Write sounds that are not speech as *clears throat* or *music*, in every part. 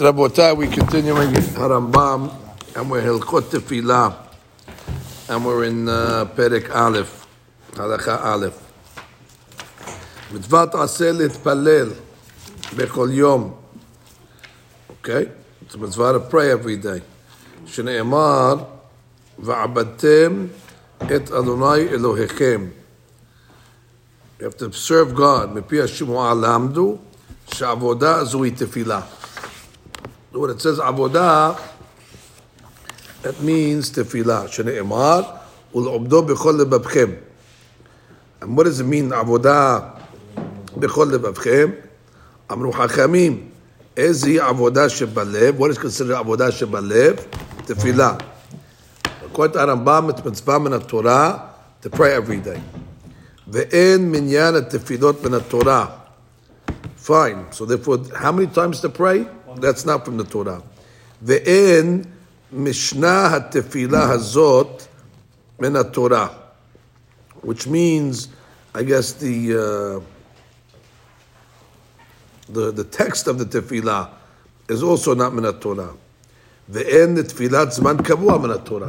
Rabotai, we continuing in Harambam, and we're Hilchot Tefillah, and we're in uh, Perek Aleph, Halacha Aleph. מצוות עשה להתפלל בכל יום. Okay? It's a mitzvah to pray every day. שנאמר, ועבדתם את אדוני אלוהיכם. You have to serve God. מפי השמועה למדו, שעבודה זו היא תפילה. When it says avodah, that means tefillah. שנאמר, ולעובדו בכל לבבכם. And what does it mean, עבודה בכל לבבכם? אמרו חכמים, איזה עבודה שבלב? What is considered עבודה שבלב? תפילה. According to Rambam, it's מצווה מן התורה to pray every day. ואין מניין התפילות מן התורה. Fine. So therefore, how many times to pray? That's not from the Torah. ואין משנה התפילה הזאת מן התורה. Which means, I guess the, uh, the, the text of the tefillah is also not min Torah. ואין תפילת זמן קבוע מן התורה.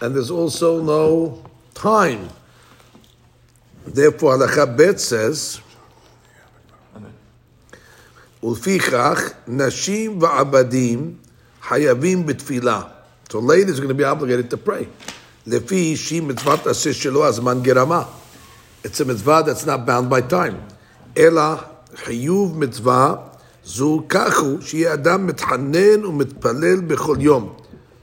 And there's also no time. Therefore, halacha bet says, Ulfichach, Nashim va'abadim hayavim betfilah. So ladies are going to be obligated to pray. Lefi shi mitzvat asir shelo azman gerama. It's a mitzvah that's not bound by time. Ela hiyuv mitzvah zu kachu shi adam mitchanen umitpalel bechol yom.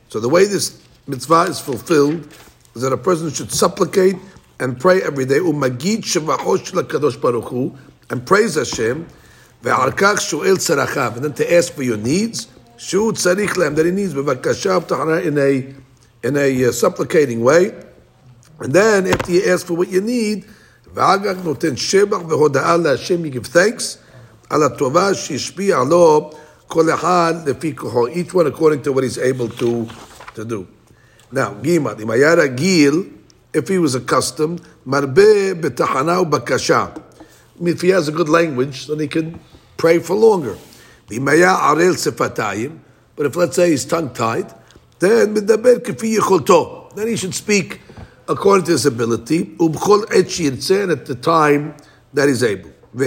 So the way this mitzvah is fulfilled is that a person should supplicate and pray every day. Umagid shemachosh lakadosh baruch hu and praise Hashem. ועל כך שואל צרכיו, and then to ask for your needs, שהוא צריך להם, that he needs, בבקשה ובתחנה in a, in a uh, supplicating way, and then after you ask for what you need, ואחר כך נותן שבח והודאה להשם, you give thanks, על הטובה שהשפיע לו כל אחד לפי כוחו, each one according to what he's able to, to do. Now, גימד, אם היה רגיל, if he was accustomed, מרבה בתחנה ובקשה. If he has a good language, then he can pray for longer. But if let's say he's tongue-tied, then then he should speak according to his ability, and at the time that he's able. I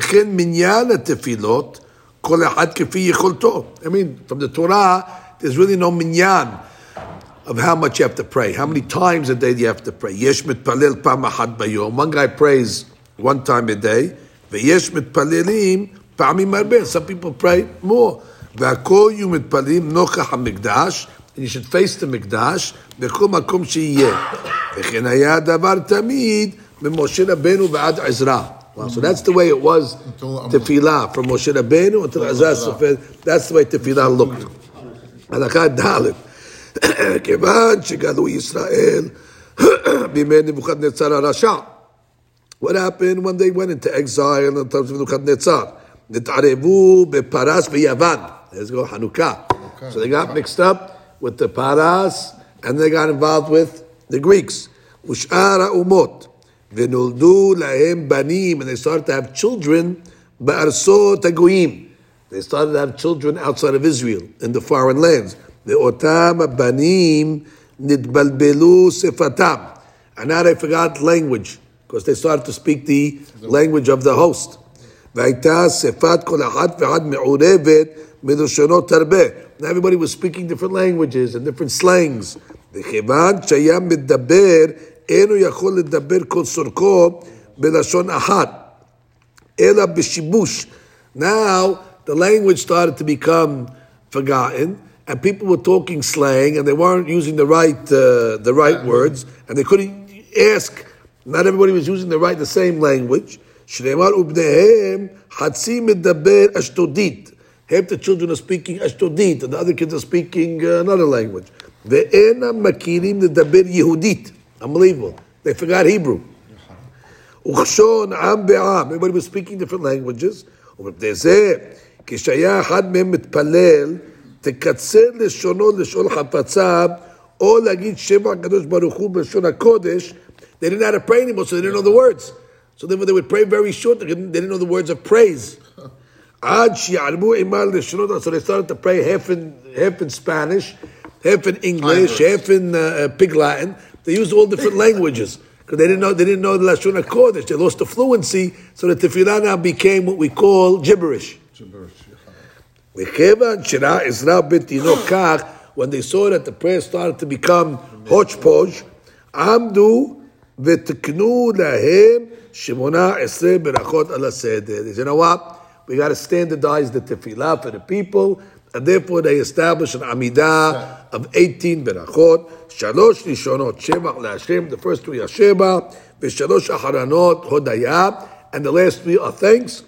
mean, from the Torah, there's really no minyan of how much you have to pray. How many times a day do you have to pray? One guy prays one time a day. ויש מתפללים פעמים הרבה, some people pray more. והכל יהיו מתפללים נוכח המקדש, and you should face the מקדש, בכל מקום שיהיה. וכן היה הדבר תמיד ממשה רבנו ועד עזרא. Wow, so that's the way it was tefillah, from Moshe Rabbeinu until Azaz Sofer. That's the way tefillah looked. הלכה ד' כיוון שגלו ישראל בימי נבוכדנצר הרשע what happened when they went into exile in the times of Nebuchadnezzar? Nitarevu beparas v'yavan. There's go Hanukkah. So they got mixed up with the paras and they got involved with the Greeks. Ushara umot. V'nuldu lahem banim. And they started to have children ba'arsot hagoyim. They started to have children outside of Israel, in the foreign lands. The otam banim nidbalbelu sefatam. And now they forgot language because they started to speak the language of the host. Everybody was speaking different languages and different slangs. Now, the language started to become forgotten, and people were talking slang, and they weren't using the right, uh, the right words, and they couldn't ask not everybody was using the right, the same language. שנאמר ובניהם חצי מדבר אשתודית. Half the children are speaking אשתודית, and the other kids are speaking uh, another language. ואינם מכירים לדבר יהודית. Unbelievable. They forgot Hebrew. וכשון עם בעם. Everybody was speaking different languages. ובפני זה, כשהיה אחד מהם מתפלל, תקצר לשונו לשאול חפציו, או להגיד שם הקדוש ברוך הוא בלשון הקודש, they didn't know how to pray anymore, so they didn't know the words. So therefore, they would pray very short. They didn't, they didn't know the words of praise. so they started to pray half in half in Spanish, half in English, half in uh, uh, Pig Latin. They used all different *laughs* languages because they didn't know they didn't know the lashon hakodesh. They lost the fluency, so the tefillah now became what we call gibberish. Gibberish. *gasps* When they saw that the prayer started to become hodgepodge, Amdu ותקנו להם שמונה עשרה ברכות על הסדר. They said, you know what? We got to standardize the tefillah for the people, and therefore they established an amidah of 18 berachot, שלוש ראשונות שבח להשם, the first three are sheba, ושלוש אחרונות הודיה, and the last three are thanks.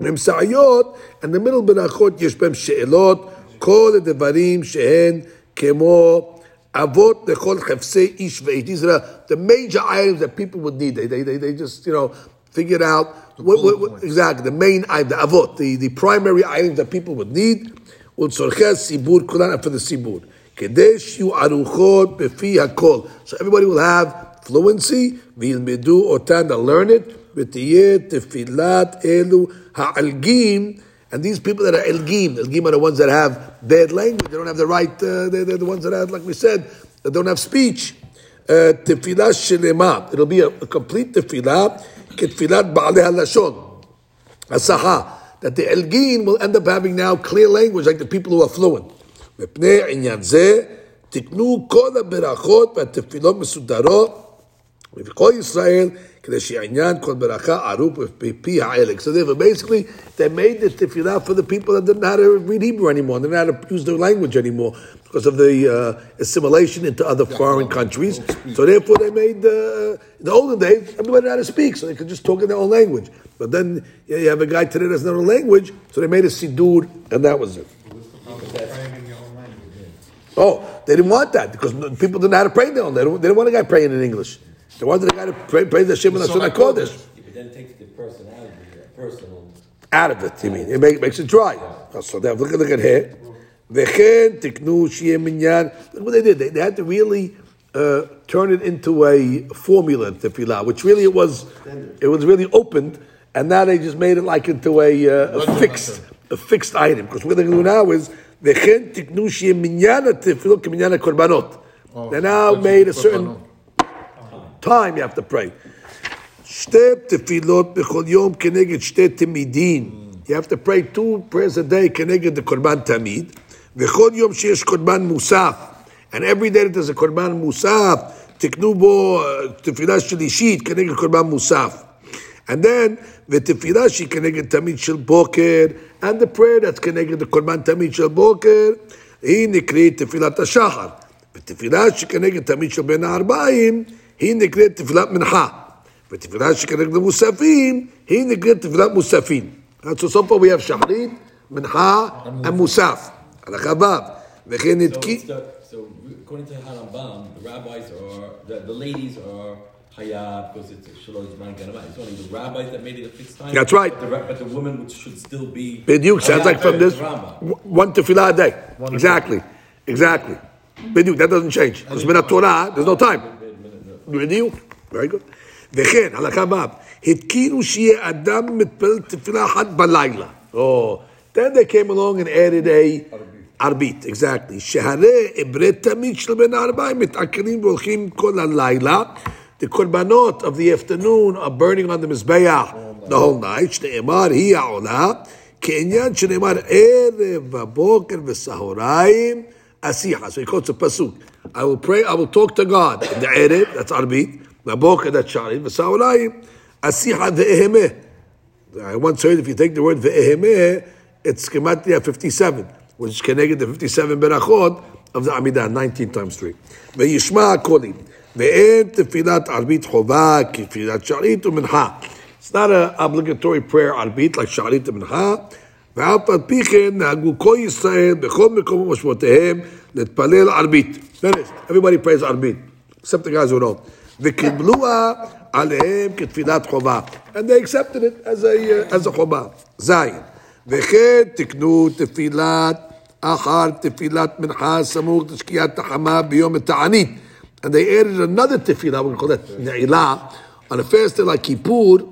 ממצאיות, and the middle ברכות יש בהם שאלות, כל הדברים שהן כמו Avot Nechol Chefsei Ish These are the major items that people would need. They, they, they, they just, you know, figured out what, what, what, exactly the main item, the avot, the, the primary items that people would need. Sibur for the sibur. Kedesh you aruchot befi hakol. So everybody will have fluency. V'ilmedu otan to learn it. V'tiyeh tefilat elu ha'algim and these people that are elgim, elgim are the ones that have bad language, they don't have the right, uh, they're, they're the ones that have, like we said, that don't have speech. Uh, תפילה שלמה, it'll be a, a complete תפילה, כתפילת בעלי הלשון, הסחה, that the elgin will end up having now clear language like the people who are fluent. מפני עניין זה, תקנו כל הברכות והתפילות מסודרות, ובכל ישראל, כדי שהעניין כל ברכה ערוך בפי העלק. So therefore, basically, they made the tefillah for the people that didn't know how to read Hebrew anymore, they didn't know how to use their language anymore because of the uh, assimilation into other foreign countries. So therefore, they made, uh, in the olden days, everybody knew how to speak, so they could just talk in their own language. But then yeah, you have a guy today that doesn't know the language, so they made a sidur, and that was it. Oh, they didn't want that because people didn't know how to pray in their own. They didn't, they didn't want a guy praying in English. So why did the guy to pray, praise Hashem in Lashon HaKodesh? But then takes the personality, of personal. Out of it, you mean. It make, makes it dry. So now, look, look at here. V'chen minyan. Look what they did. They, they had to really... Uh, turn it into a formula tefillah, which really it was, it was really opened, and now they just made it like into a, uh, a fixed, a fixed item. Because what they're going to do now is v'chen tiknu shiyeh minyan tefillah k'minyan korbanot. They now made a certain time you have to pray. שתי תפילות בכל יום כנגד שתי תמידים. You have to pray two prayers a day כנגד הקורבן תמיד. וכל יום שיש קורבן מוסף, and every day that there's a קורבן מוסף, תקנו בו uh, תפילה שלישית כנגד קורבן מוסף. And then, ותפילה שהיא כנגד תמיד של בוקר, and the prayer that's כנגד הקורבן תמיד של בוקר, היא נקראת תפילת השחר. ותפילה שכנגד תמיד של בין הארבעים, היא נקראת תפילת מנחה. ותפילה שכנגד המוספים, היא נקראת תפילת מוספים. So so far we have שחרית, מנחה, and מוסף. הלכה ו', וכן So, נתקי... it's the, so according to Harambam, the rabbis are, the, the ladies are hayab because it's shalosh zman ganama. It's only the rabbis that made it a fixed time. That's right. But the, ra- but the woman would, should still be. בדיוק, sounds hayab like from this, Rambam. one tefillah a day. Exactly, exactly. בדיוק, that doesn't change. Because מן התורה, there's no time. בדיוק, very good. וכן, הלכה ו', התקינו שיהיה אדם מתפלל תפילה אחת בלילה. Oh, then they came along and added a ערבית, exactly. שהרי עברי תמיד של בין הארבעים מתעכלים והולכים כל הלילה. The קורבנות of the afternoon are burning on the מזבח the whole night, שנאמר היא העולה, כעניין שנאמר ערב ובוקר וסהריים אסיחה. So he quotes a pasuk. I will pray, I will talk to God. The Erev, that's Arbit. Naboka, that's Sharit. Vesaolayim, the ve'ehemeh. I once heard if you take the word ve'ehemeh, it's Kematia 57, which is connected to 57 Berachot of the Amidah, 19 times 3. Ve'yishma kolim. Ve'en tefilat arbit chova ki tefilat sharit u'minha. It's not an obligatory prayer arbit like sharit u'minha. ואף על פי כן נהגו כל ישראל בכל מקום ומשמעותיהם להתפלל ערבית. Finish. Everybody prays ערבית, except the guys who don't. וקיבלוה עליהם כתפילת חובה. And they accepted it as a, uh, as a חובה. זין. וכן תקנו תפילת אחר תפילת מנחה סמוך לשקיעת החמה ביום התענית. And they added another tefillah, we call that נעילה, on a fast day like Kippur,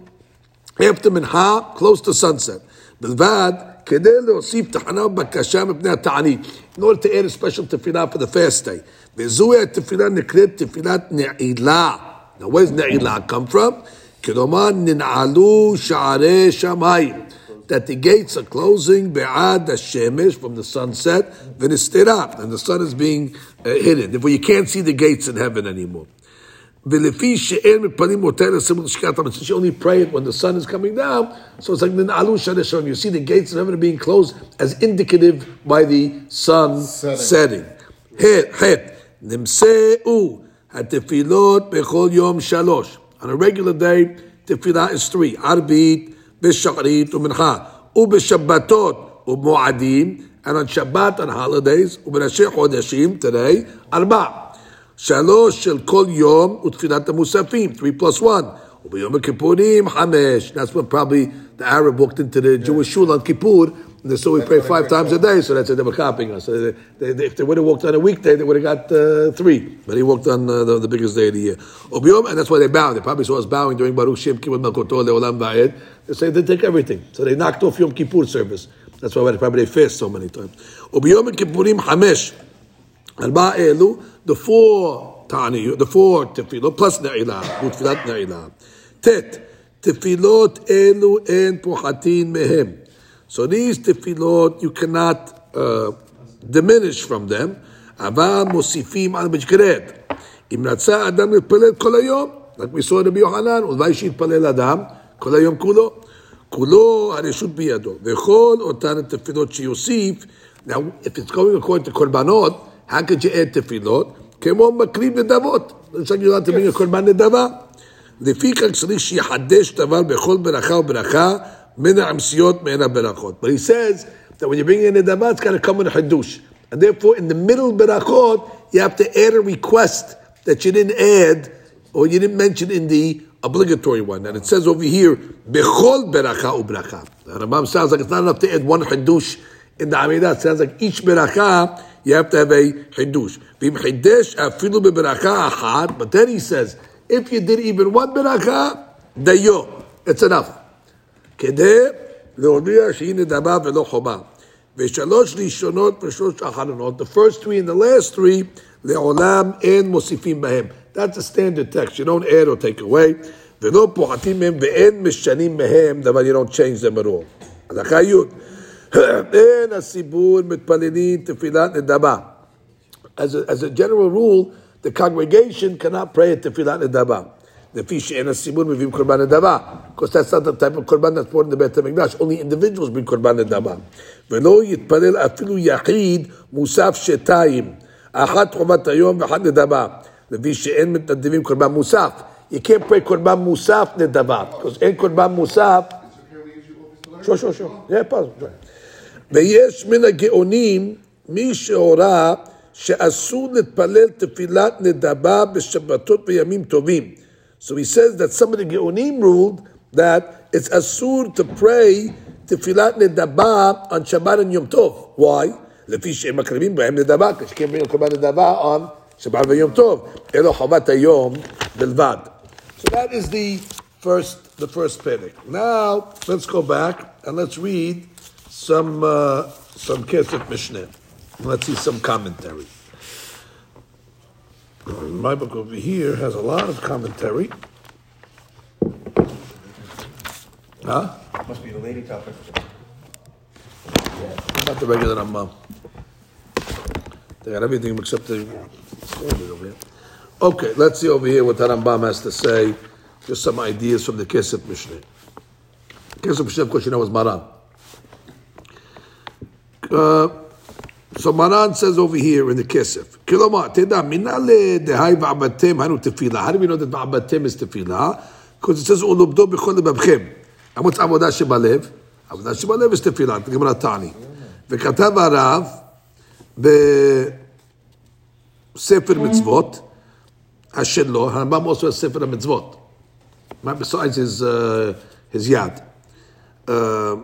after mincha, close to sunset. בלבד כדי להוסיף תחנה ובקשה מפני התענית. In order to add a special תפילה for the fast day. וזוהי התפילה נקראת תפילת נעילה. Now where does נעילה come from? כלומר ננעלו שערי שמיים. That the gates are closing בעד השמש from the sunset ונסתרה. And the sun is being uh, hidden. Therefore you can't see the gates in heaven anymore. ולפי שאין מתפללים יותר לסמל לשכת המצב, you only pray it when the sun is coming down, so it's like ננעלו שערי שמיים. You see the gates of heaven are being closed as indicative by the sun setting. ח' נמצאו התפילות בכל יום שלוש. On a regular day, תפילה is three, ערבית, בשחרית ומנחה, ובשבתות ובמועדים, and on Shabbat, on holidays, ובראשי חודשים, today, ארבע. שלוש של כל יום ותחילת המוספים, 3 plus 1. וביום הכיפורים, חמש. That's when probably the Arab walked into the Jewish shul on Kippur, and so we pray five times a day, so that's it, they were copying us. They, they, if they would have walked on a weekday, they would have got uh, three. But he walked on uh, the, the, biggest day of the year. Ubiyom, and that's why they bowed. They probably saw us bowing during Baruch Shem Kibbut Malkoto Leolam Va'ed. They say they take everything. So they knocked off Yom Kippur service. That's why they probably they fast so many times. Ubiyom Kippurim Hamesh. ארבעה אלו, the four תעניות, the four תפילות, plus נעילה, ותפילת נעילה. ט' תפילות אלו אין פוחתין מהם. So these תפילות, you cannot uh, diminish from them, אבל מוסיפים על משגרד. אם רצה אדם להתפלל כל היום, רק מסור רבי יוחנן, אולי שיתפלל אדם כל היום כולו. כולו הרשות בידו, וכל אותן התפילות שיוסיף, now if it's going according to קורבנות, how could you add tefillot? כמו מקריב נדבות. למשל, you have to bring a קורבן נדבה. לפיכך צריך שיחדש דבר בכל ברכה וברכה מן העמסיות מהן הברכות. But he says that when you bring in נדבה, it's got to come in a חידוש. And therefore, in the middle ברכות, you have to add a request that you didn't add or you didn't mention in the obligatory one. And it says over here, בכל ברכה וברכה. The Rambam sounds like it's not enough to add one חידוש in the Amidah. It sounds like each beracha, you have to have a chidush. V'im chidesh afilu beberacha achad. But then he says, if you did even one beracha, dayo. It's enough. כדי להודיע שהיא נדבה ולא חובה. ושלוש ראשונות ושלוש אחרונות, the first three and the last three, לעולם אין מוסיפים בהם. That's a standard text, you don't add or take away. ולא פוחתים מהם ואין משנים מהם, דבר you don't change them at all. הלכה י' אין הציבור מתפללים תפילת נדבה. As a, as a general rule, the congregation cannot pray at תפילת נדבה. לפי שאין הציבור מביאים קורבן נדבה. Because that's not the type of קורבן that's brought in the בית המקדש. Only individuals bring קורבן נדבה. ולא יתפלל אפילו יחיד מוסף שתיים. אחת חובת היום ואחת נדבה. לפי שאין מתנדבים קורבן מוסף. You can't pray קורבן מוסף נדבה. Because אין קורבן מוסף. שור, שור, שור. Yeah, pause. ויש מן הגאונים מי שהורה שאסור להתפלל תפילת נדבה בשבתות וימים טובים. So he says that some of the Geonim ruled that it's asur to pray tefillat nedaba on Shabbat and Yom Tov. Why? לפי שהם מקריבים בהם נדבה, because you can't bring a קורבן נדבה on Shabbat ויום טוב, אלא חובת היום בלבד. So that is the first, the first panic. Now, let's go back and let's read some, uh, some Kesef Mishnah. Let's see some commentary. My book over here has a lot of commentary. Huh? Must be the lady topic. Not the regular Rambam. They got everything except the standard over here. Okay, let's see over here what Rambam has to say. Just some ideas from the Kesef Mishnah. Kesef Mishnah, of course, you know, is Maran. Uh, so Maran says over here in the Kesef, Kilomar, Teda, minale dehai va'abatem hanu tefillah. How do we know that va'abatem is tefillah? Because it says, ulubdo b'chol lebabchem. And what's עבודה שבלב? עבודה שבלב is תפילה, הגמרא תעני. וכתב הרב בספר מצוות, השלו, הרמב"ם also has ספר המצוות. besides his, uh, his יד. Uh,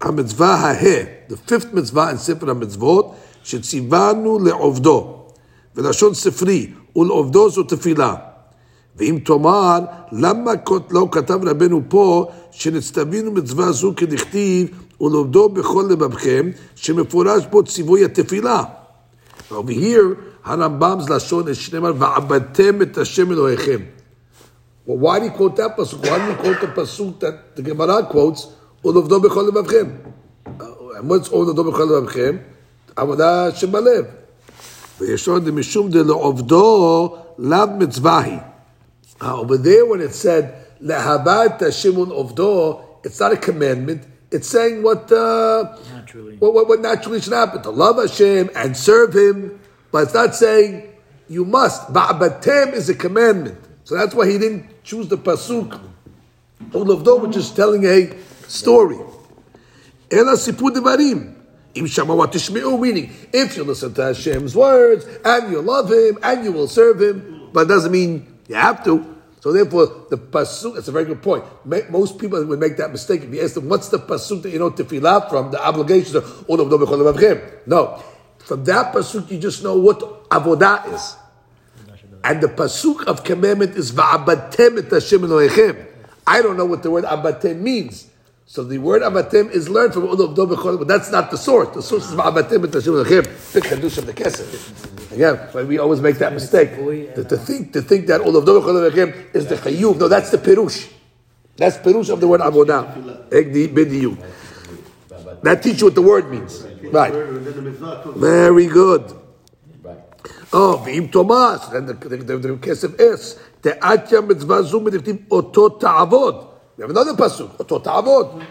המצווה הה, the fifth מצווה in ספר המצוות, שציוונו לעובדו. ולשון ספרי, ולעובדו זו תפילה. ואם תאמר, למה לא כתב רבנו פה, שנצטווינו מצווה זו כדכתיב, ולומדו בכל לבבכם, שמפורש בו ציווי התפילה. Over here, הרמב"מ's לשון is שנאמר, ועבדתם את השם אלוהיכם. Well, why do you quote that pasuk? Why do you quote the pasuk that the Gemara quotes, ולומדו בכל לבבכם? And what's ולומדו בכל לבבכם? עבודה שבלב. ויש עוד משום דלעובדו לאו מצווה היא. Uh, over there, when it said "lehabat Shimun Ovdo," it's not a commandment. It's saying what uh, Naturally. what, what, what naturally should happen to love Hashem and serve Him, but it's not saying you must. Ba'abatem is a commandment, so that's why he didn't choose the pasuk. Ovdo, which is telling a story. Ela. Im meaning if you listen to Hashem's words and you love Him and you will serve Him, but it doesn't mean you have to. So therefore, the pasuk. That's a very good point. Most people would make that mistake if you ask them, "What's the pasuk that you know tefillah from?" The obligations of "Olav Dov B'Chol Levavchem." No, from that pasuk you just know what avodah is, and the pasuk of commandment is "Va'abatem et Hashem Elohechem." I don't know what the word abatem means. So the word abatem is learned from Olav Dov B'Chol, but that's not the source. The source is "Va'abatem et Hashem Elohechem." The Chedush of the Kesef. Again, but we always make that mistake. To, to think to think that Olav Dov B'Chol Levavchem is the chayuv. No, that's the perush. That's perush of the word avodah. Egdi b'diyuk. That teaches you what the word means. Right. Very good. Right. Oh, ואם תומאס, then the, the, the, the כסף אס, תעתיה מצווה זו מדכתיב אותו תעבוד. We have another pasuk, Oto Avot,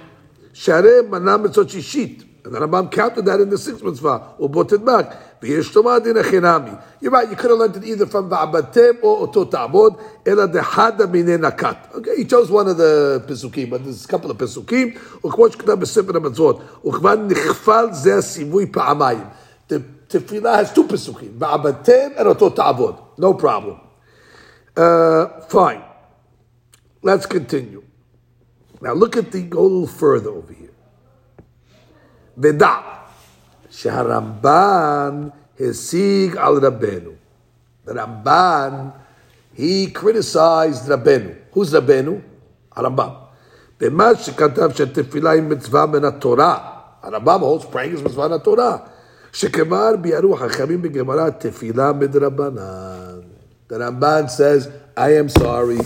Shareh Manam Mitzot Shishit. And the Rambam counted that in the sixth mitzvah, Ubotet Mak, V'yesh Tomah Din Achinami. You're right, you could have learned it either from Va'abatem or oto Avot, Ela Dehada Mine Nakat. Okay, he chose one of the pesukim, but there's a couple of pesukim. Ukvosh Kedam B'Sefer HaMetzvot, Ukvan Nichfal Zeh Sivui Pa'amayim. The tefillah has two pesukim, Va'abatem and oto Avot. No problem. Uh, fine. Let's continue. Now look at the go a little further over here. Veda Shaharamban Hesig al Rabenu. Ramban, he criticized Rabenu. Who's Rabenu? Harambam. Bemash Shekatav Shetefilaim Mitzvah Ben Torah. Harambam holds praying is Mitzvah Ben Torah. Shekemar Biaru Hachamim Begemara Tefilah Mid Rabanan. The Ramban says, I am sorry.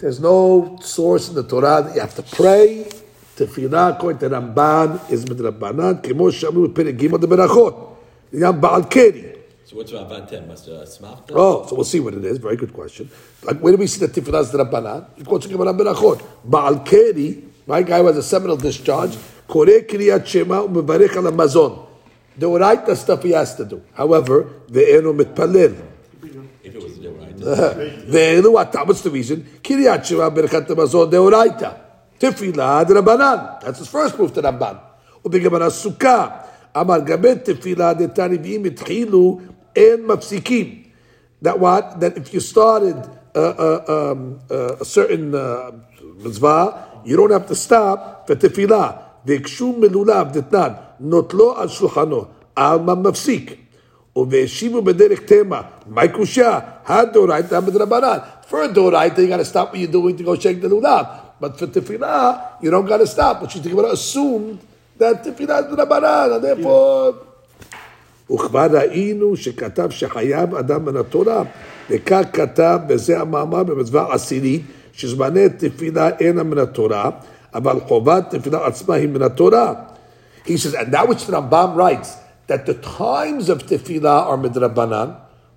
There's no source in the Torah that you have to pray. Tefillah, according to Ramban, is midrabanan. Kemo shamru perigim of the berachot. Yam ba'al keri. So what's Ramban 10? Must uh, Smach. Oh, so we'll see what it is. Very good question. Like, where do we see the Tefillah is Rabbanan? It quotes Gemara berachot. Ba'al keri, my guy was a seminal discharge. Kore kriyat shema u'mevarech al mazon. The right stuff he has to do. However, the eno mitpalil. it was the right. Ve'enu ata. What's the reason? Kriyat Shema berachat mazon deoraita. Tefillah Rabbanan. That's his first proof to Rabban. ובגמרא סוכה, אמר גבי תפילה דתנביאים התחילו אין מפסיקים. That what? That if you started uh, uh, um, uh, a certain uh, mitzvah, you don't have to stop for tefillah. והקשו מלולב דתנן, נוטלו על שולחנו, עלמא מפסיק. והשיבו בדרך תמה, מהי קושייה? הדאורייתא מדרבנן. For a דאורייתא, you got to stop what you're doing to go shake the lulav. But for tefillah, you don't got to stop. But she's going to assume that tefillah is מדרבנן, and therefore... וכבר ראינו שכתב שחייב אדם מן התורה, וכך כתב בזה המאמר במצווה עשירית, שזמני תפילה אינם מן התורה, אבל חובת תפילה עצמה היא מן התורה. He says, and that which the Rambam writes, that the times of tefillah are midrabanan,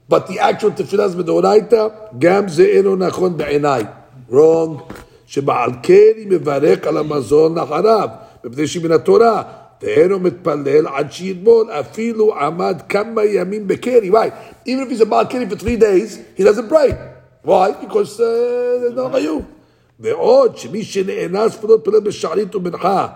but the actual tefillah is מדאורייתא, גם זה אינו נכון בעיניי. wrong. שבעל קרי מברך על המזון אחריו, מפני שהיא מן התורה. ואינו מתפלל עד שיטבול, אפילו עמד כמה ימים בקרי. Why? Even if he's a בעל קרי for three days, he doesn't pray. Why? Because uh, there's no חיוב. ועוד שמי שנאנס ולא התפלל בשערית ומנחה,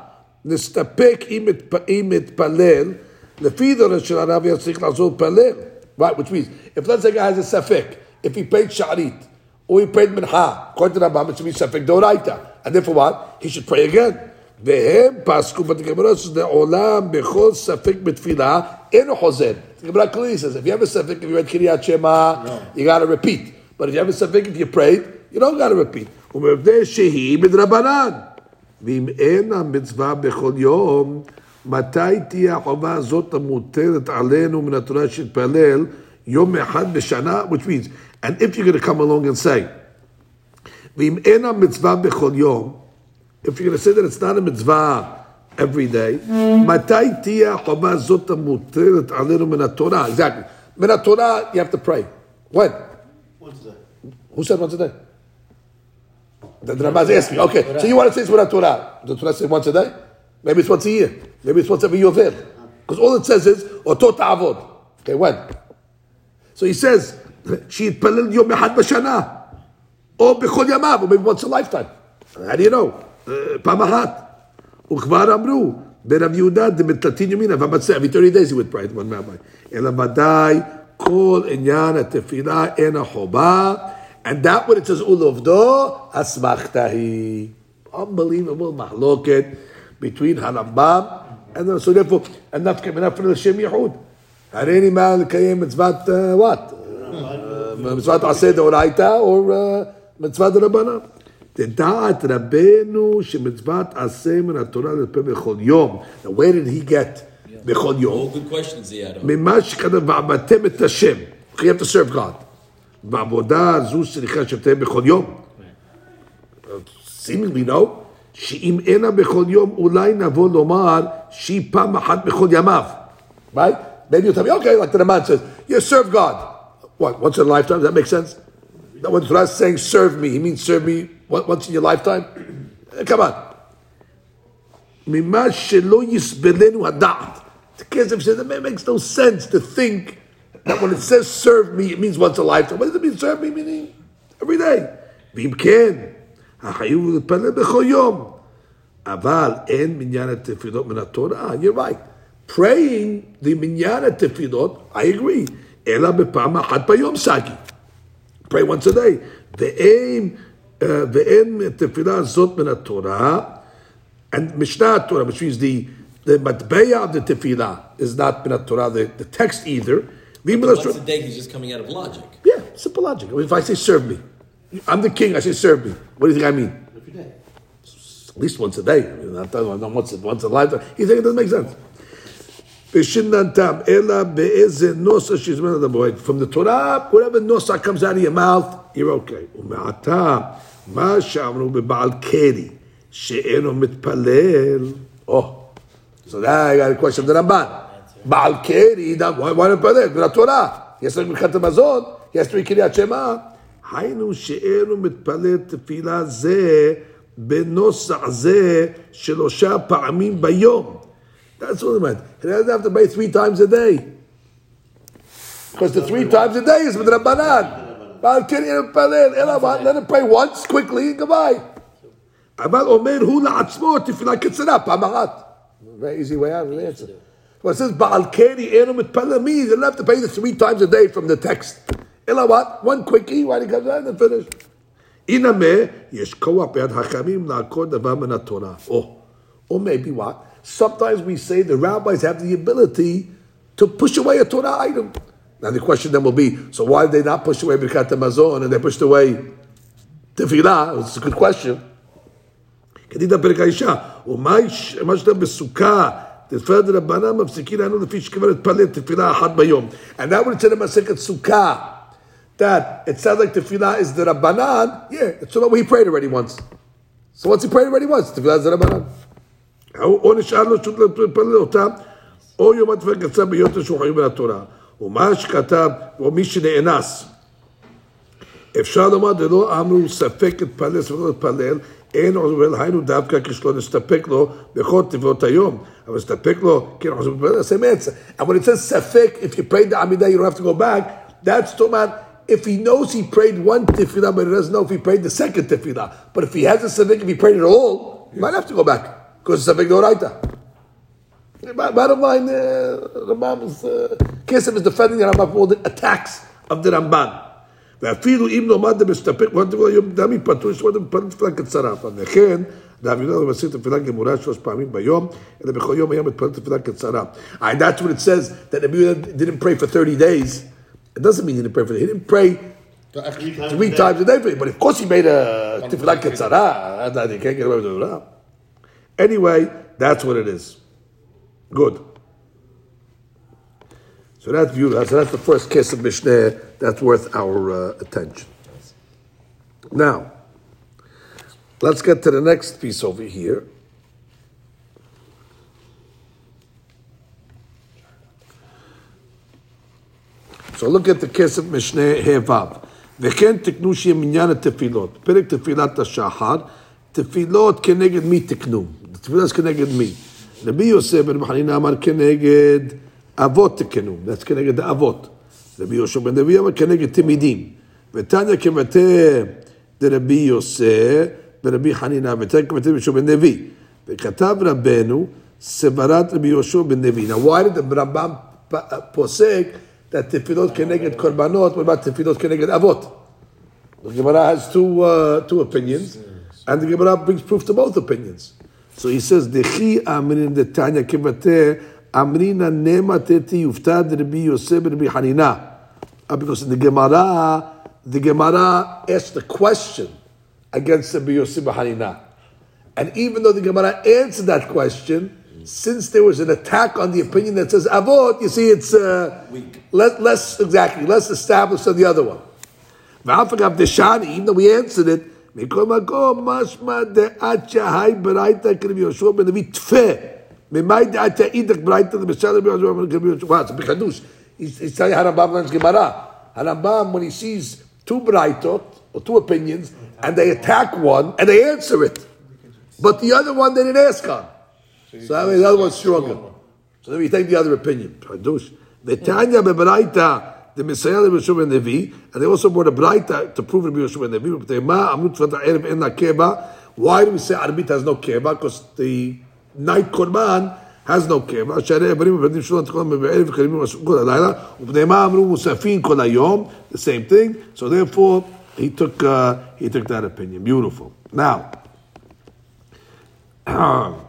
נסתפק אם מתפ- אם מתפלל, לפי דורש של הרב היה צריך לעזור להתפלל. Right, which means, if let's say a guy has a ספק, if he prayed שערית, or he prayed מנחה, according to Rambam, it should be ספק דאורייתא. And therefore what? He should pray again. והם פסקו בתגמרה שלעולם בכל ספק בתפילה אינו חוזר. The Gemara clearly says, if you have a ספק, if you read קריאת שמע, you got to repeat. But if you have a safek, if you prayed, you don't got to repeat. ומבנה שהיא מדרבנן. ואם אין המצווה בכל יום, מתי תהיה החובה הזאת המוטלת עלינו מן התורה שהתפלל יום אחד בשנה? Which means, and if you're going to come along and say, ואם אין המצווה בכל יום, if you're going to say that it's not a mitzvah every day, מתי תהיה החובה הזאת המוטלת עלינו מן התורה? Exactly. מן התורה, you have to pray. When? What's that? Who said once a day? The, the Ramaz asked me. Okay, so you want to say it's without Torah? The Torah says once a day? Maybe it's once a year. Maybe it's once every yovel. Because all it says is otot avod. Okay, when? So he says שיתפלל יום אחד בשנה, או בכל ימיו, or maybe once a lifetime. How do you know? Uh, פעם אחת. וכבר אמרו, ברב יהודה דמתלתין ימינה, והמצה, every 30 days he would pray, one rabbi. אלא ודאי כל עניין התפילה אין החובה, and that what it says ולעובדו, אסמכתה היא. Unbelievable מחלוקת between הרמב"ם, and then, so therefore, enough enough for לשם ייחוד. הריני מה לקיים מצוות uh, what? מצוות עשה דאורייתא, או uh, מצוות דרבנן. דעת רבנו שמצוות עשה מן התורה לפה בכל יום. Now where did he get בכל All יום? good questions he had. ממה שכתב ועבדתם את השם. You have to serve God. בעבודה זו צריכה שתהיה בכל יום. seemingly no. שאם אינה בכל יום, אולי נבוא לומר שהיא פעם אחת בכל ימיו. Right? Maybe you'll tell me, okay, like the Raman says, you serve God. What, once in a lifetime? Does that make sense? That when Torah is saying serve me, he means serve me what- once in your lifetime? *clears throat* Eh, Come on. ממה שלא יסבלנו הדעת. The Kesef says, it makes no sense to think that when it says serve me, it means once a lifetime. What does it mean serve me? Meaning every day. ואם כן, החיוב הוא להתפלל בכל יום. אבל אין מניין התפילות מן התורה. You're right. Praying the מניין התפילות, I agree. אלא בפעם אחת ביום סגי. pray once a day. ואין, uh, ואין התפילה הזאת מן התורה, and Mishnah Torah, which means the the matbeya of the tefillah is not min Torah, the, the text either. Even though- Once a day, he's just coming out of logic. yeah, simple logic. If I say serve me, I'm the king. I say serve me. What do you think I mean? Every day. At least once a day. I mean, not, not once, once a lifetime. You think it doesn't make sense? ושננתם, אלא באיזה נוסח שיזמן את המועד. From the Torah, whatever נוסח comes out of your mouth, you're okay. ומעתה, מה שאמרו בבעל קרי, שאינו מתפלל, oh, so now I got a question of the Ramban. בעל קרי, now, why, why not מתפלל? זה התורה. יש לנו מלכת המזון, יש לנו קריאת שמע. היינו שאינו מתפלל תפילה זה בנוסח זה שלושה פעמים ביום. That's what it meant. He doesn't have to pray three times a day. Because the three times a day is with Rabbanan. Baal Kiri and Palel. Ela what? Let him pray once, quickly, and goodbye. אבל אומר הוא לעצמו תפילה קצרה, פעם אחת. Very easy way out of the answer. Well, it says בעל קרי אינו מתפלל מי, you don't have to pray the three times a day from the text. אלא what? One quickie, when he comes out and finish. הנה יש כוח ביד חכמים לעקור דבר מן התורה. Or, or maybe what? Sometimes we say the rabbis have the ability to push away a Torah item. Now the question then will be, so why did they not push away Birkat Hamazon and they pushed away Tefillah? It's a good question. כדין הפרק האישה, ומה יש- מה שאתה בסוכה, תפילת רבנן מפסיקים לנו לפי שכבר להתפלל תפילה אחת ביום. And that would say במסכת סוכה, that it sounds like tefillah is the Rabbanan, yeah, so he prayed already once. So once he prayed already once, tefillah is the Rabbanan. או או נשאר לו שוב להתפלל אותה, או יום התפילה קצר בהיותו שהוא חייב מהתורה. ומה שכתב, או מי שנאנס. אפשר לומר, דלא אמרו ספק להתפלל, ספק לא להתפלל, אין עוזר, היינו דווקא כשלא נסתפק לו בכל תפילות היום. אבל נסתפק לו, כן, עוזר להתפלל, same answer. And when it says ספק, if you prayed the Amidah, you don't have to go back, that's talking about if he knows he prayed one tefillah, but he doesn't know if he prayed the second tefillah. But if he has a safek, if he prayed it all, he might have to go back, because it's safek doraita. Bottom line, uh, Rambam's uh, Kesef is defending the Rambam for all the attacks of the Ramban. ואפילו אם נאמר דמסתפק, one תפילה יום דמי פטור, יש עוד מתפלל תפילה קצרה. וכן, דאבינו לא מסיר תפילה גמורה שלוש פעמים ביום, אלא בכל יום היה מתפלל תפילה קצרה. And that's what it says, that Rabbi Yehuda didn't pray for 30 days. It doesn't mean he didn't pray for He didn't pray Three times three times a day for you. But of course he made a tefillah ketzara. That You can't get away with it. Anyway, that's what it is. Good. So that's beautiful. So that's the first Kesef Mishnah that's worth our uh, attention. Now, let's get to the next piece over here. So look at the Kesef Mishneh Hevav. וכן תקנו שיהיה מניין התפילות. פרק תפילת השחר, תפילות כנגד מי תקנו? תפילה זה כנגד מי? רבי יוסף בן מחנין אמר כנגד אבות תקנו, זה כנגד האבות. רבי יהושע בן דבי אמר כנגד תמידים. ותניא כמטה דרבי יוסף ורבי חנינא, ותניא כמטה רבי יהושע בן דבי. וכתב רבנו סברת רבי יהושע בן דבי. Now why did the Rambam פוסק that tefillot keneged korbanot, what about tefillot keneged avot? The Gemara has two, uh, two opinions, and the Gemara brings proof to both opinions. So he says, Dechi amrin de Tanya kivate amrina nema teti yuftad Rabbi Yosef Rabbi Hanina. Uh, Because in the Gemara, the Gemara asked the question against Rabbi Yosef Hanina. And even though the Gemara answered that question, since there was an attack on the opinion that says avot, you see it's uh, less, less exactly less established than the other one. Even though we answered it, makom mashma de'at shahai beraita k'rev Yoshua ben Levi tfeh. Memai de'at ya'idak beraita l'beshal Rabbi Yoshua ben Levi Wow, it's a big hadush. He's, telling Harambam learns Gemara. Harambam, when he sees two beraitot, or two opinions, and they attack one, and they answer it. But the other one they didn't ask on. So that means the other one's stronger. So then we take the other opinion. Hadush. The Tanya beberaita the Messiah of Yeshua ben Levi, and they also brought a braita to prove Rabbi Yeshua ben Levi. But they ma amut tefillat erev en la keba. Why do we say Arbit has no keba? Because the night korban has no keba. שהרי איברים ובנים שלו תקודם בערב וקריבים כל הלילה, ובני מה אמרו מוספין כל היום, the same thing. So therefore, he took, uh, he took that opinion. Beautiful. Now, *clears throat*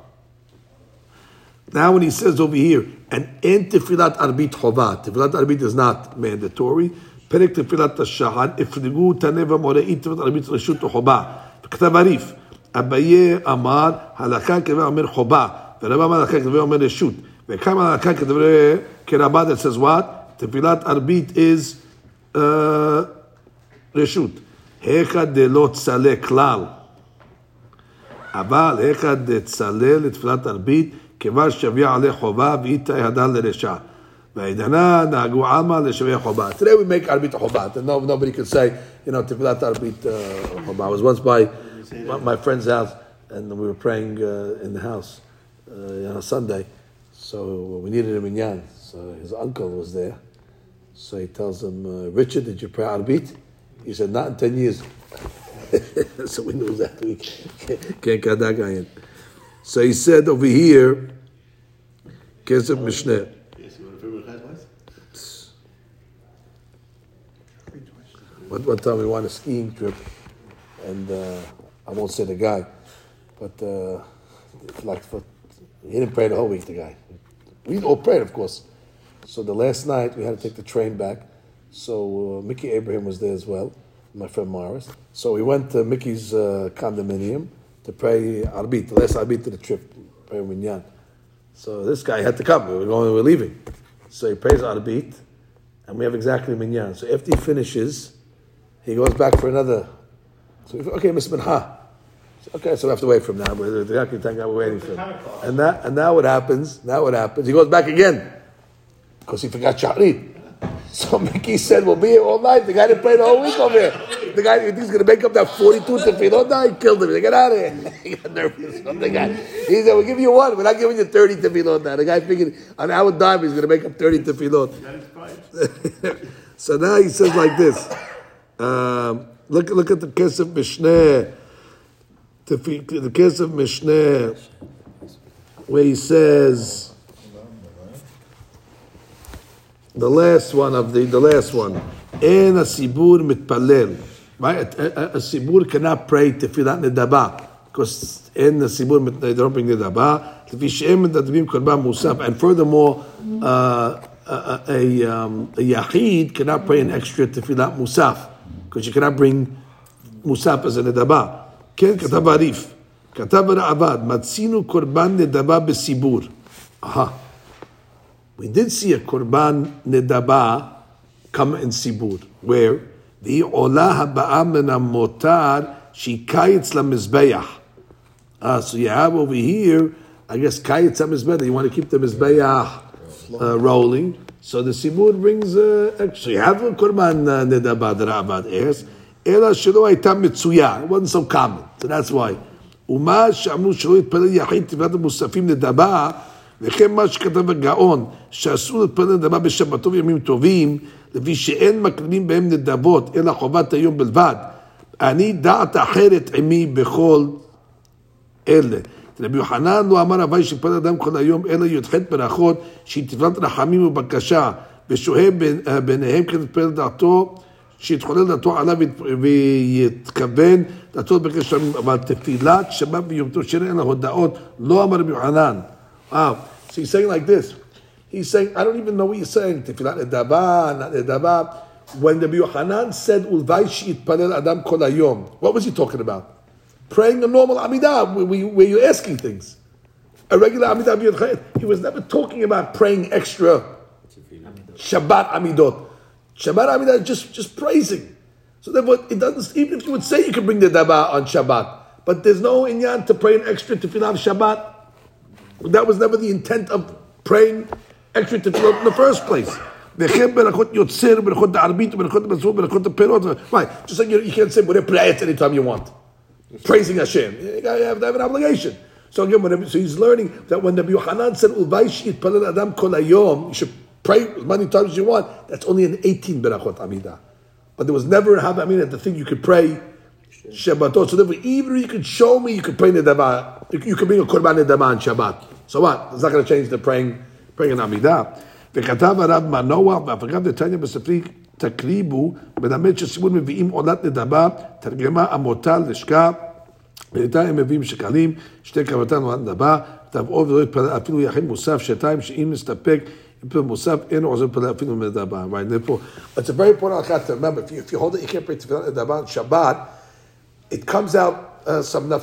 Now, when he says over here, and en tefilat arbit chova, tefilat arbit is not mandatory. פרק תפילת השחר, הפלגו תנה ומוראי תפילת arbit רשות וחובה. וכתב הריף, אביי אמר, הלכה כדברי אומר חובה, ורבא אמר הלכה כדברי אומר רשות. וכמה הלכה כדברי כרבה, that says what? תפילת arbit is uh, רשות. היכא דלא צלה כלל. אבל היכא דצלל לתפילת ערבית, כיוון שוויה עלי חובה ואיתה ידן לרשע. והעדנה נהגו עלמא לשוויה חובה. Today we make ערבית חובה. No, nobody can say, you know, תפילת ערבית uh, חובה. I was once by my, my friend's house and we were praying uh, in the house uh, on a Sunday. So we needed a minyan. So his uncle was there. So he tells him, uh, Richard, did you pray Arbit? He said, not in 10 years. so *laughs* we knew that we can't *laughs* get that guy in. So he said over here, Kesef Mishneh. Yes, you want to favorite class twice? One, one time we went on a skiing trip, and uh, I won't say the guy, but uh, like for, he didn't pray the whole week. The guy, we all prayed, of course. So the last night we had to take the train back. So uh, Mickey Abraham was there as well, my friend Morris. So we went to Mickey's uh, condominium to pray Arbit, the last Arbit of the trip, pray Minyan. So this guy had to come. We were going, we were leaving. So he prays Arbit, and we have exactly Minyan. So after he finishes, he goes back for another. So we go, okay, Miss Minha. So, okay, so we have to wait for him now. We're, the guy we're waiting for him. And that, and now what happens? Now what happens? He goes back again because he forgot Shahrit. *laughs* So Mickey said, "We'll be here all night." The guy didn't play the whole week over here. The guy, you think he's going to make up that forty-two tefillot? No, he killed him. He said, Get out of here. *laughs* he got nervous. *laughs* The guy, he said, "We'll give you one. We're not giving you thirty tefillot now." The guy figured on our dime he's going to make up thirty tefillot. That inspired. *laughs* so now he says like this. Um, look, look at the Kesef Mishneh. The, Kesef Mishneh, where he says the last one of the the last one. A sibur mitpalel. Right, a, a, a sibur cannot pray tefillat nedaba because in the sibur mit- they don't bring nedaba. לפי שהם מדברים קורבן מוסף, and furthermore, uh, a, a, a, um, a yachid cannot pray an extra tefillat musaf. because you cannot bring musaf as a nedaba. כן, כתב הריף. כתב הרעב"ד, מצינו קורבן נדבה בסיבור. Aha. We did see a korban nedaba come in sibur, where the ola habaa min motar she kayitz lamizbeach. Ah, so you have over here, I guess kayitz lamizbeach. You want to keep the mizbeach uh, rolling. So the sibur brings uh, extra. You have a korban uh, nedaba the Ravad airs. Ela shelo הייתה מצויה. It wasn't so common. So that's why. ומה שאמרו שלא יתפלל יחיד תפילת המוספים נדבה, וכן מה שכתב הגאון, שאסור להתפלל נדבה בשבתו וימים טובים, לפי שאין מקריבים בהם נדבות, אלא חובת היום בלבד. אני דעת אחרת עמי בכל אלה. רבי יוחנן לא אמר הווי שפועל אדם כל היום, אלא י"ח ברכות, שהיא תפילת רחמים ובקשה, ושוהה אה, ביניהם כדי להתפלל דעתו, שיתחולל דעתו עליו ויתכוון דעתו בקשר אבל תפילת שבת ויום טוב שאין לה הודעות, לא אמר רבי יוחנן. Wow. So he's saying like this. He's saying, I don't even know what you're saying. Tefilat edaba, not edaba. When Rabbi Yohanan said, adam kol hayom, what was he talking about? Praying a normal Amidah, where, you're asking things. A regular Amidah He was never talking about praying extra Shabbat Amidot. Shabbat Amidah is just, just praising. So therefore, it doesn't, even if you would say you can bring the Daba on Shabbat, but there's no inyan to pray an extra tefillah Shabbat. That was never the intent of praying extra tefillot in the first place. Right, just like you, you can't say whatever prayet anytime you want. Praising Hashem. You have to have an obligation. So again, so he's learning that when Rabbi Yochanan said, "Uvaish yitpalel adam kol hayom," you should pray as many times as you want. That's only an 18 berachot amida, but there was never in mean Amida the thing you could pray Shabbatot. So therefore, even if you could show me, you could pray nedavah. You, you could bring a korban nedavah on Shabbat. So what? It's not going to change the praying in Amidah. וכתב הרב מנוח, ואף אגב נתניה בספרי תקריבו, מלמד שסימון מביאים עולת נדבה, תרגמה עמותה לשכה, ואיתה הם מביאים שקלים, שתי קרבתן עולת נדבה, תבעו ולא יתפלל אפילו יחיד מוסף שעתיים, שאם נסתפק, יתפלל מוסף, אין עוזר להתפלל אפילו מנדבה. Halakha to remember. If you, if you hold it, you can't pray tefillah nidaba on Shabbat, it comes out uh, some uh, uh,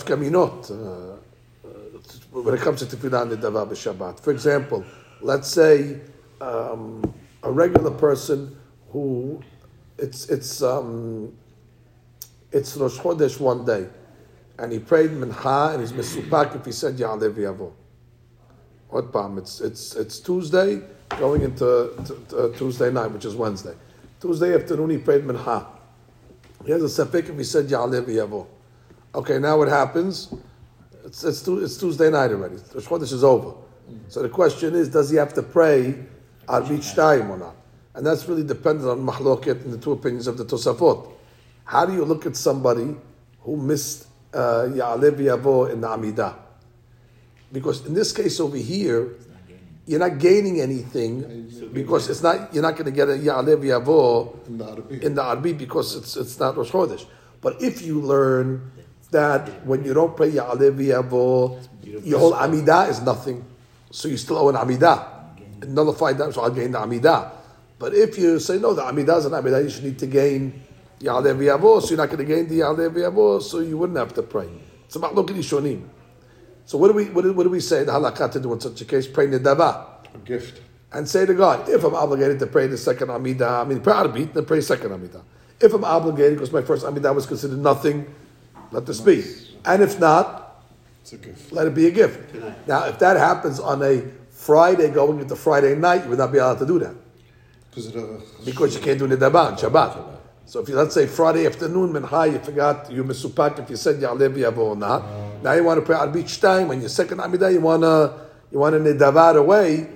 when it comes to tefillah nidava b'Shabbat. For example, let's say um, a regular person who it's it's um, it's Rosh Chodesh one day, and he prayed mincha and he's mesupak if he said Ya'aleh V'yavo. What palm? It's it's it's Tuesday going into t- t- uh, Tuesday night, which is Wednesday. Tuesday afternoon he prayed mincha. He has a safek if he said Ya'aleh V'yavo. Okay, now what happens? It's, it's, it's Tuesday night already. Rosh Chodesh is over. So the question is, does he have to pray Arbit time or not? And that's really dependent on Mahloket and the two opinions of the Tosafot. How do you look at somebody who missed uh, Ya'aleh V'yavo in the Amidah? Because in this case over here, you're not gaining anything because it's not you're not going to get a Ya'aleh V'yavo In the Arabic. in the Arbi because it's it's not Rosh Chodesh. But if you learn that when you don't pray Ya'aleh V'yavo, your whole Amidah is nothing, so you still owe an Amidah. It nullified that, so I'll gain the Amidah. But if you say no, the Amidah is an Amidah, you should need to gain Ya'aleh V'yavo, so you're not going to gain the Ya'aleh V'yavo, so you wouldn't have to pray. It's about looking at Shonim. So what do we what do, what do we say the halakha to do in such a case? Pray Nidava A gift. and say to God, if I'm obligated to pray the second Amidah, I mean, pray Arbit, then pray second Amidah. If I'm obligated, because my first Amidah was considered nothing, let this be. And if not, It's a gift. let it be a gift. Now, if that happens on a Friday going into Friday night, you would not be allowed to do that Because uh, because you can't do Nidaba on Shabbat. So if you, let's say Friday afternoon, Mincha, you forgot, you misupak if you said Ya'aleh V'yavo or not. Now you want to pray Arbit time, when your second Amidah, you want to, you want to Nidavad away.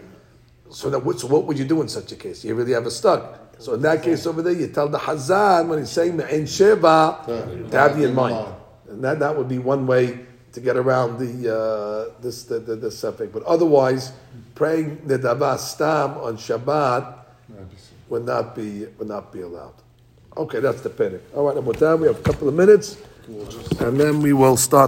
So, that, what- so what would you do in such a case? You really have a stuck. So in that case over there, you tell the Hazan when he's saying Me'en Sheva to have you in mind. And that, that would be one way to get around the uh, this the, the, the suffix. But otherwise, praying Nidava Stam on Shabbat would not be would not be allowed. Okay, that's the panic. All right, Abutan, we have a couple of minutes, and then we will start.